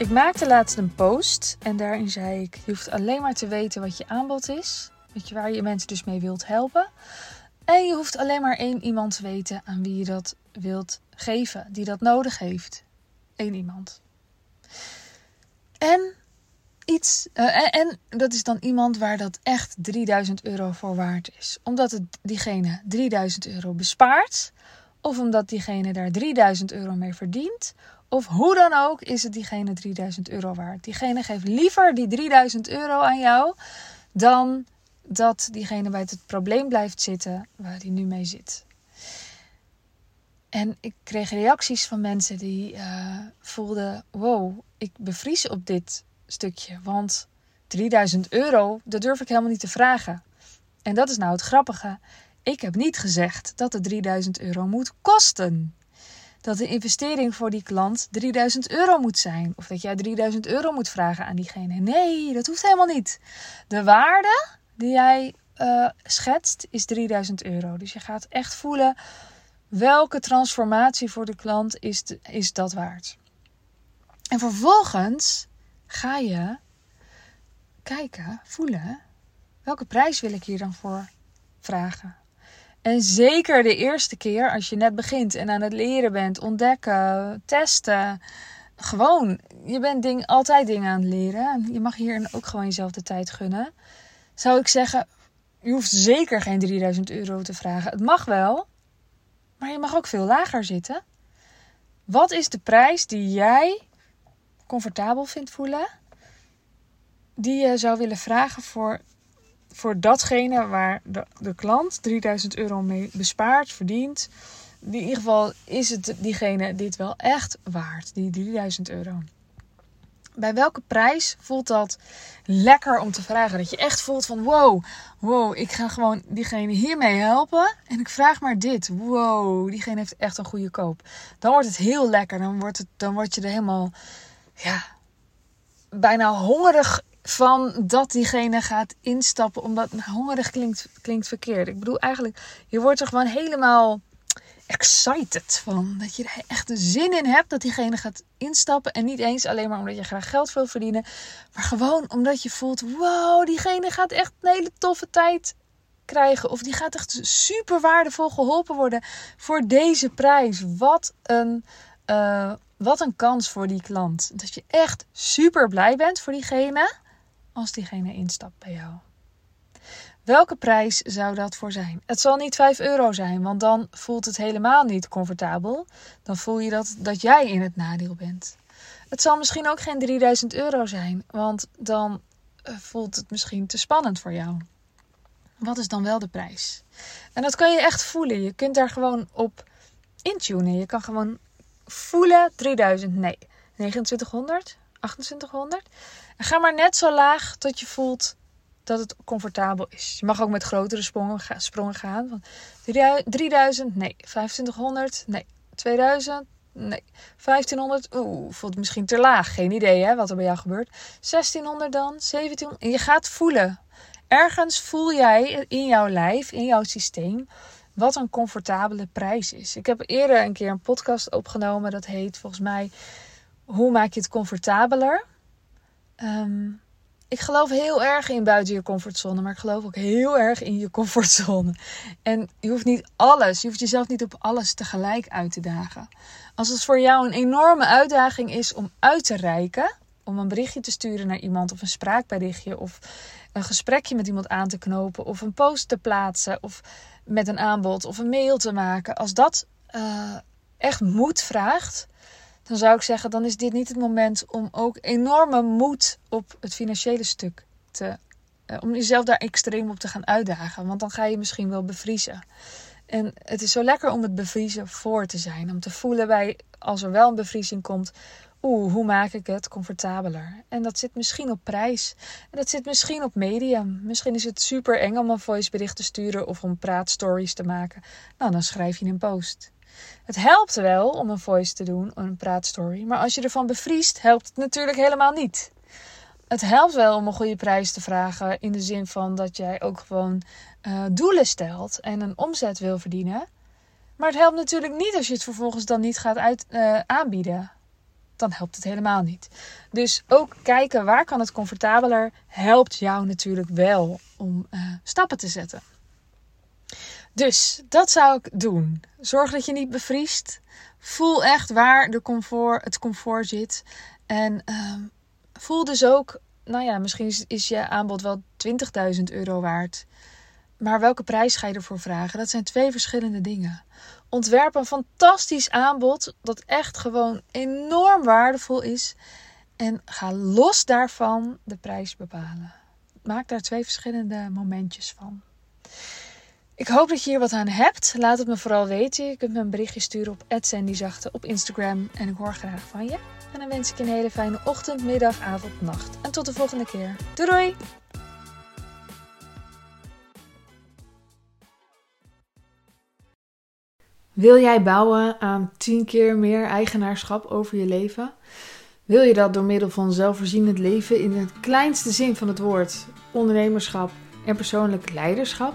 Ik maakte laatst een post en daarin zei ik: Je hoeft alleen maar te weten wat je aanbod is. Weet je waar je mensen dus mee wilt helpen. En je hoeft alleen maar één iemand te weten aan wie je dat wilt geven, die dat nodig heeft. Eén iemand. En iets, uh, en, en, dat is dan iemand waar dat echt 3000 euro voor waard is. Omdat het diegene 3000 euro bespaart, of omdat diegene daar 3000 euro mee verdient, of hoe dan ook is het diegene 3000 euro waard. Diegene geeft liever die 3000 euro aan jou dan dat diegene bij het probleem blijft zitten waar die nu mee zit. En ik kreeg reacties van mensen die uh, voelden: wow, ik bevries op dit stukje. Want 3000 euro, dat durf ik helemaal niet te vragen. En dat is nou het grappige. Ik heb niet gezegd dat het 3000 euro moet kosten dat de investering voor die klant 3000 euro moet zijn. Of dat jij 3000 euro moet vragen aan diegene. Nee, dat hoeft helemaal niet. De waarde die jij uh, schetst is 3000 euro. Dus je gaat echt voelen welke transformatie voor de klant is, is dat waard. En vervolgens ga je kijken, voelen, welke prijs wil ik hier dan voor vragen? En zeker de eerste keer als je net begint en aan het leren bent, ontdekken, testen. Gewoon, je bent ding, altijd dingen aan het leren. Je mag hier ook gewoon jezelf de tijd gunnen. Zou ik zeggen, je hoeft zeker geen 3000 euro te vragen. Het mag wel, maar je mag ook veel lager zitten. Wat is de prijs die jij comfortabel vindt voelen? Die je zou willen vragen voor voor datgene waar de, de klant 3000 euro mee bespaart, verdient. In ieder geval is het diegene dit wel echt waard, die 3000 euro. Bij welke prijs voelt dat lekker om te vragen? Dat je echt voelt van wow, wow, ik ga gewoon diegene hiermee helpen. En ik vraag maar dit. Wow, diegene heeft echt een goede koop. Dan wordt het heel lekker. Dan, wordt het, dan word je er helemaal, ja, bijna hongerig van dat diegene gaat instappen. Omdat hongerig klinkt, klinkt verkeerd. Ik bedoel eigenlijk, je wordt er gewoon helemaal excited van. Dat je er echt de zin in hebt dat diegene gaat instappen. En niet eens alleen maar omdat je graag geld wil verdienen. Maar gewoon omdat je voelt, wow, diegene gaat echt een hele toffe tijd krijgen. Of die gaat echt super waardevol geholpen worden voor deze prijs. Wat een... Uh, wat een kans voor die klant. Dat je echt super blij bent voor diegene als diegene instapt bij jou. Welke prijs zou dat voor zijn? Het zal niet 5 euro zijn, want dan voelt het helemaal niet comfortabel. Dan voel je dat, dat jij in het nadeel bent. Het zal misschien ook geen 3000 euro zijn, want dan eh, voelt het misschien te spannend voor jou. Wat is dan wel de prijs? En dat kan je echt voelen. Je kunt daar gewoon op intunen. Je kan gewoon voelen 3000, nee, 2900, 2800. En ga maar net zo laag tot je voelt dat het comfortabel is. Je mag ook met grotere sprongen, sprongen gaan. Van 3000, nee. 2500, nee. 2000, nee. 1500, oeh, voelt misschien te laag. Geen idee hè, wat er bij jou gebeurt. 1600 dan, 1700. En je gaat voelen. Ergens voel jij in jouw lijf, in jouw systeem, wat een comfortabele prijs is. Ik heb eerder een keer een podcast opgenomen. Dat heet volgens mij Hoe maak je het comfortabeler? Ehm, ik geloof heel erg in buiten je comfortzone, maar ik geloof ook heel erg in je comfortzone. En je hoeft niet alles, je hoeft jezelf niet op alles tegelijk uit te dagen. Als het voor jou een enorme uitdaging is om uit te reiken, om een berichtje te sturen naar iemand of een spraakberichtje of een gesprekje met iemand aan te knopen of een post te plaatsen of met een aanbod of een mail te maken, als dat uh, echt moed vraagt, dan zou ik zeggen, dan is dit niet het moment om ook enorme moed op het financiële stuk te. Uh, om jezelf daar extreem op te gaan uitdagen. Want dan ga je misschien wel bevriezen. En het is zo lekker om het bevriezen voor te zijn. Om te voelen bij, als er wel een bevriezing komt, oeh, hoe maak ik het comfortabeler? En dat zit misschien op prijs. En dat zit misschien op medium. Misschien is het super eng om een voicebericht te sturen of om praatstories te maken. Nou, dan schrijf je een post. Het helpt wel om een voice te doen, een praatstory. Maar als je ervan bevriest, helpt het natuurlijk helemaal niet. Het helpt wel om een goede prijs te vragen. In de zin van dat jij ook gewoon uh, doelen stelt en een omzet wil verdienen. Maar het helpt natuurlijk niet als je het vervolgens dan niet gaat uit, uh, aanbieden. dan helpt het helemaal niet. Dus ook kijken waar kan het comfortabeler helpt jou natuurlijk wel om uh, stappen te zetten. Dus dat zou ik doen. Zorg dat je niet bevriest. Voel echt waar de comfort, het comfort zit. En uh, voel dus ook, nou ja, misschien is, is je aanbod wel 20.000 euro waard. Maar welke prijs ga je ervoor vragen? Dat zijn twee verschillende dingen. Ontwerp een fantastisch aanbod dat echt gewoon enorm waardevol is. En ga los daarvan de prijs bepalen. Maak daar twee verschillende momentjes van. Ik hoop dat je hier wat aan hebt. Laat het me vooral weten. Je kunt me een berichtje sturen op @sandyzachte op Instagram en ik hoor graag van je. En dan wens ik je een hele fijne ochtend, middag, avond, nacht. En tot de volgende keer. Doei doei! Wil jij bouwen aan 10 keer meer eigenaarschap over je leven? Wil je dat door middel van zelfvoorzienend leven in het kleinste zin van het woord, ondernemerschap en persoonlijk leiderschap?